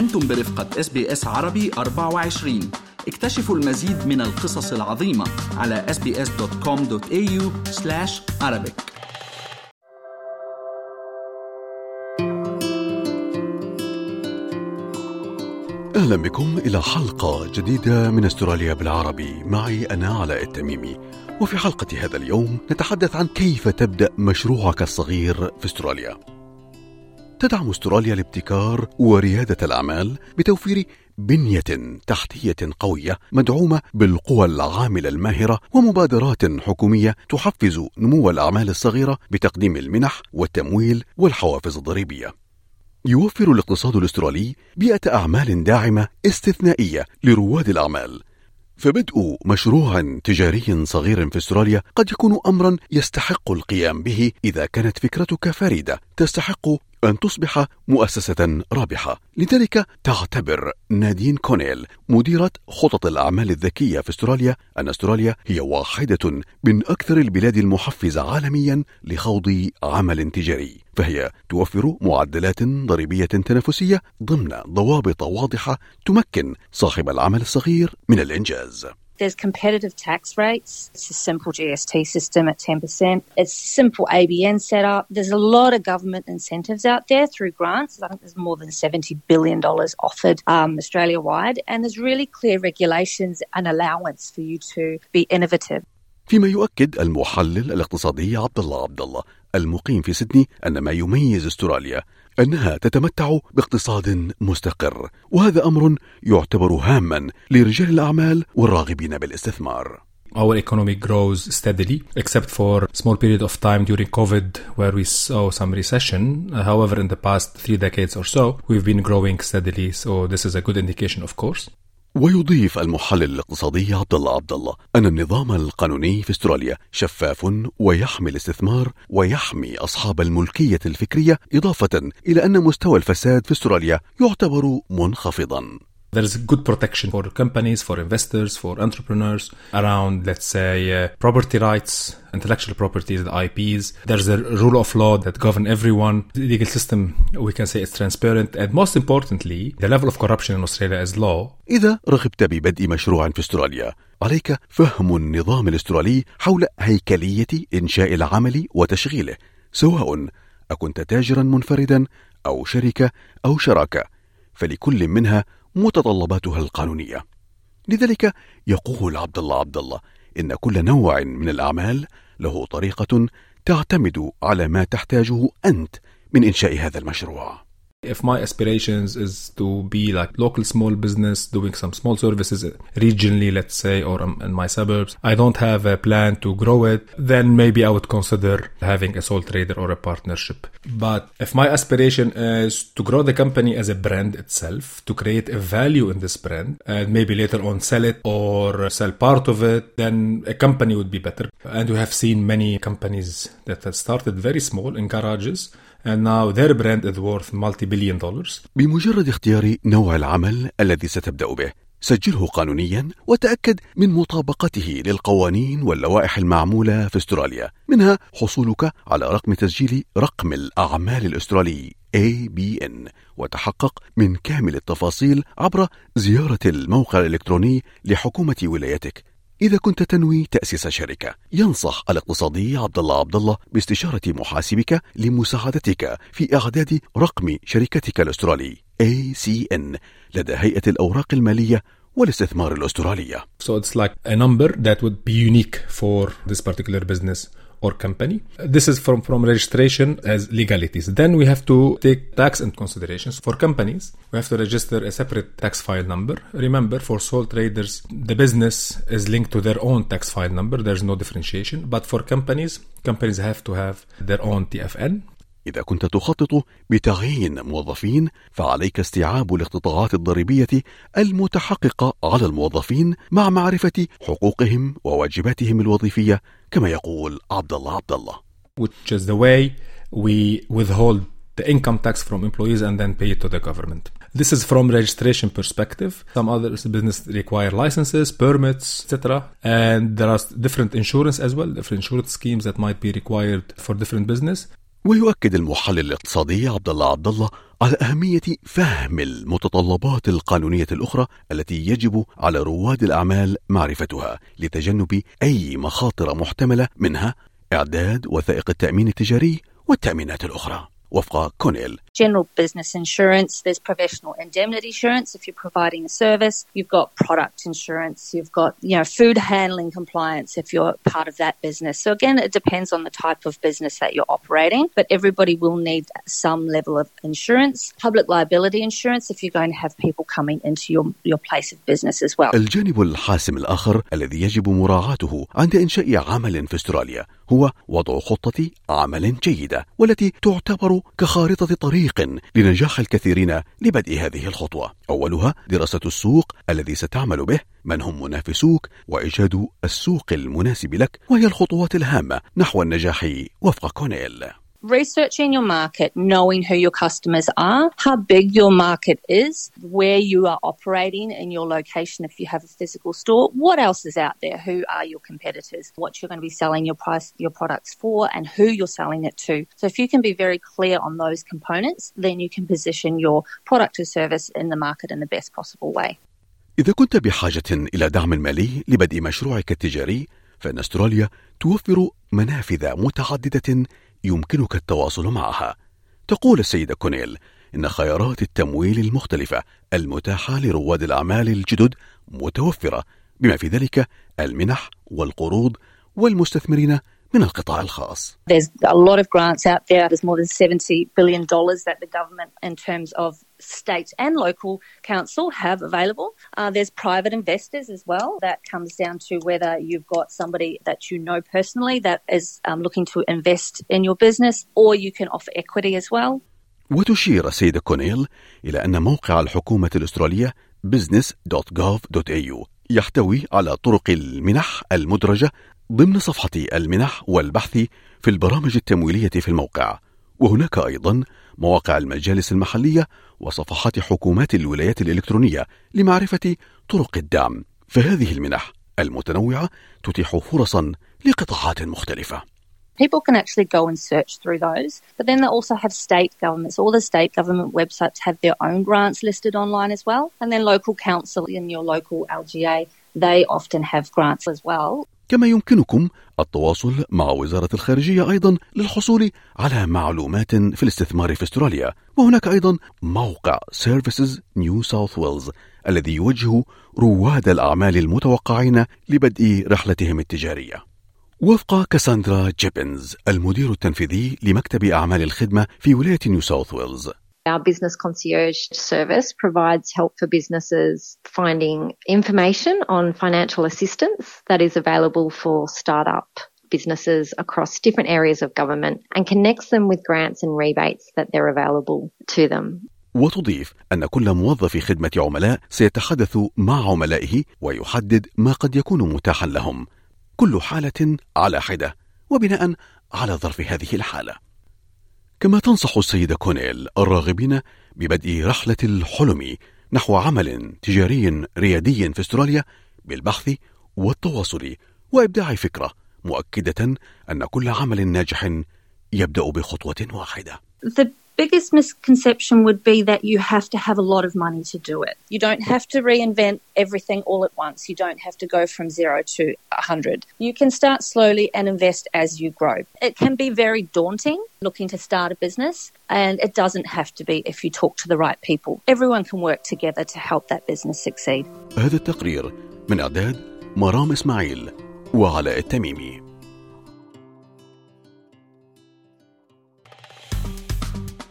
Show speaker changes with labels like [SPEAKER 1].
[SPEAKER 1] أنتم برفقة SBS عربي 24 اكتشفوا المزيد من القصص العظيمة على sbs.com.au arabic.
[SPEAKER 2] أهلا بكم إلى حلقة جديدة من أستراليا بالعربي. معي أنا علاء التميمي. وفي حلقة هذا اليوم نتحدث عن كيف تبدأ مشروعك الصغير في أستراليا. تدعم استراليا الابتكار وريادة الأعمال بتوفير بنية تحتية قوية مدعومة بالقوى العاملة الماهرة ومبادرات حكومية تحفز نمو الأعمال الصغيرة بتقديم المنح والتمويل والحوافز الضريبية. يوفر الاقتصاد الأسترالي بيئة أعمال داعمة استثنائية لرواد الأعمال فبدء مشروع تجاري صغير في أستراليا قد يكون امرا يستحق القيام به إذا كانت فكرتك فريده تستحق أن تصبح مؤسسة رابحة. لذلك تعتبر نادين كونيل مديرة خطط الأعمال الذكية في أستراليا أن أستراليا هي واحدة من أكثر البلاد المحفزة عالميا لخوض عمل تجاري. فهي توفر معدلات ضريبية تنافسية ضمن ضوابط واضحة تمكن صاحب العمل الصغير من الإنجاز.
[SPEAKER 3] There's competitive tax rates. It's a simple GST system at 10%. It's simple ABN setup. There's a lot of government incentives out there through grants. I think there's more than $70 billion offered um, Australia wide. And there's really clear regulations and allowance for you to be innovative.
[SPEAKER 2] فيما يؤكد المحلل الاقتصادي عبد الله عبد الله المقيم في سيدني ان ما يميز استراليا انها تتمتع باقتصاد مستقر وهذا أمر يعتبر هاما لرجال الاعمال والراغبين بالاستثمار
[SPEAKER 4] our economy grows steadily, except for small period of time during COVID where we saw some recession. However, in the past three decades or so, we've been growing steadily. So this is a good indication, of course.
[SPEAKER 2] ويضيف المحلل الاقتصادي عبد الله عبد الله أن النظام القانوني في استراليا شفاف ويحمي الاستثمار ويحمي أصحاب الملكية الفكرية إضافة إلى أن مستوى الفساد في استراليا يعتبر منخفضا.
[SPEAKER 4] There's good protection for companies, for investors, for entrepreneurs around, let's say, uh, property rights, intellectual properties, the IPs. There's a rule of law that govern everyone. The legal system, we can say, is transparent. And most importantly, the level of corruption in Australia is low.
[SPEAKER 2] إذا رغبت ببدء مشروع في استراليا عليك فهم النظام الاسترالي حول هيكلية إنشاء العمل وتشغيله سواء أكنت تاجرا منفردا أو شركة أو شراكة فلكل منها متطلباتها القانونية. لذلك يقول عبد الله عبد الله إن كل نوع من الأعمال له طريقة تعتمد على ما تحتاجه أنت من إنشاء هذا المشروع.
[SPEAKER 4] If my aspirations is to be like local small business doing some small services regionally, let's say, or um, in my suburbs, I don't have a plan to grow it, then maybe I would consider having a sole trader or a partnership. But if my aspiration is to grow the company as a brand itself, to create a value in this brand, and maybe later on sell it or sell part of it, then a company would be better. And we have seen many companies that have started very small in garages and now their brand is worth multi-billion dollars.
[SPEAKER 2] بمجرد اختيار نوع العمل الذي ستبدأ به سجله قانونيا وتأكد من مطابقته للقوانين واللوائح المعمولة في أستراليا منها حصولك على رقم تسجيل رقم الأعمال الأسترالي ABN وتحقق من كامل التفاصيل عبر زيارة الموقع الإلكتروني لحكومة ولايتك إذا كنت تنوي تأسيس شركة ينصح الاقتصادي عبد الله عبد الله باستشارة محاسبك لمساعدتك في إعداد رقم شركتك الأسترالي ACN لدى هيئة الأوراق المالية والاستثمار الأسترالية.
[SPEAKER 4] So it's like a number that would be unique for this particular business. Or company. This is from, from registration as legalities. Then we have to take tax and considerations. For companies, we have to register a separate tax file number. Remember, for sole traders, the business is linked to their own tax file number. There's no differentiation. But for companies, companies have to have their own TFN.
[SPEAKER 2] إذا كنت تخطط بتعيين موظفين فعليك استيعاب الاقتطاعات الضريبية المتحققة على الموظفين مع معرفة حقوقهم وواجباتهم الوظيفية كما يقول عبد الله عبد الله.
[SPEAKER 4] Which is the way we withhold the income tax from employees and then pay it to the government. This is from registration perspective. Some other business require licenses, permits, etc. And there are different insurance as well, different insurance schemes that might be required for different business.
[SPEAKER 2] ويؤكد المحلل الاقتصادي عبد الله عبد الله على أهمية فهم المتطلبات القانونية الأخرى التي يجب على رواد الأعمال معرفتها لتجنب أي مخاطر محتملة منها إعداد وثائق التأمين التجاري والتأمينات الأخرى. وفق كونيل
[SPEAKER 3] general business insurance, there's professional indemnity insurance if you're providing a service, you've got product insurance, you've got, you know, food handling compliance if you're part of that business. So again, it depends on the type of business that you're operating, but everybody will need some level of insurance. Public liability insurance if you're going to have people coming into your, your place of business as well.
[SPEAKER 2] الجانب الحاسم الآخر الذي يجب مراعاته عند إنشاء عمل في استراليا هو وضع خطة عمل جيدة والتي تعتبر كخارطة طريق لنجاح الكثيرين لبدء هذه الخطوة. أولها دراسة السوق الذي ستعمل به، من هم منافسوك، وإيجاد السوق المناسب لك، وهي الخطوات الهامة نحو النجاح وفق كونيل.
[SPEAKER 3] researching your market, knowing who your customers are, how big your market is, where you are operating in your location if you have a physical store, what else is out there, who are your competitors, what you're going to be selling your price your products for and who you're selling it to. So if you can be very clear on those components, then you can position your product or service in the market in the best possible way.
[SPEAKER 2] إذا كنت بحاجة إلى دعم مالي لبدء مشروعك التجاري، فإن أستراليا توفر منافذ متعددة يمكنك التواصل معها. تقول السيدة كونيل إن خيارات التمويل المختلفة المتاحة لرواد الأعمال الجدد متوفرة بما في ذلك المنح والقروض والمستثمرين من القطاع الخاص.
[SPEAKER 3] There's a lot of grants out there. There's more than $70 billion that the government, in terms of state and local council, have available. Uh, there's private investors as well. That comes down to whether you've got somebody that you know personally that is um, looking to invest in your business, or you can offer equity as well.
[SPEAKER 2] وتشير السيدة كونيل إلى أن موقع الحكومة الأسترالية business.gov.au يحتوي على طرق المنح المدرجة ضمن صفحة المنح والبحث في البرامج التمويلية في الموقع. وهناك أيضا مواقع المجالس المحلية وصفحات حكومات الولايات الإلكترونية لمعرفة طرق الدعم. فهذه المنح المتنوعة تتيح فرصا لقطاعات مختلفة.
[SPEAKER 3] People can actually go and search through those, but then they also have state governments. All the state government websites have their own grants listed online as well, and then local council in your local LGA, they often have grants as well.
[SPEAKER 2] كما يمكنكم التواصل مع وزارة الخارجية أيضا للحصول على معلومات في الاستثمار في استراليا وهناك أيضا موقع Services New South Wales الذي يوجه رواد الأعمال المتوقعين لبدء رحلتهم التجارية وفق كاساندرا جيبنز المدير التنفيذي لمكتب أعمال الخدمة في ولاية نيو ساوث ويلز
[SPEAKER 5] Our business concierge service provides help for businesses finding information on financial assistance that is available for startup businesses across different areas of government and connects them with grants and rebates that they're available to them.
[SPEAKER 2] وتضيف أن كل موظف خدمة عملاء سيتحدث مع عملائه ويحدد ما قد يكون متاحا لهم كل حالة على حدة وبناء على ظرف هذه الحالة. كما تنصح السيدة كونيل الراغبين ببدء رحلة الحلم نحو عمل تجاري ريادي في استراليا بالبحث والتواصل وإبداع فكرة مؤكدة أن كل عمل ناجح يبدأ بخطوة واحدة.
[SPEAKER 3] The biggest misconception would be that you have to have a lot of money to do it. You don't have to reinvent everything all at once. You don't have to go from zero to 100. You can start slowly and invest as you grow. It can be very daunting looking to start a business, and it doesn't have to be if you talk to the right people. Everyone can work together to help that business succeed.
[SPEAKER 2] هذا التقرير من إعداد مرام إسماعيل وعلاء التميمي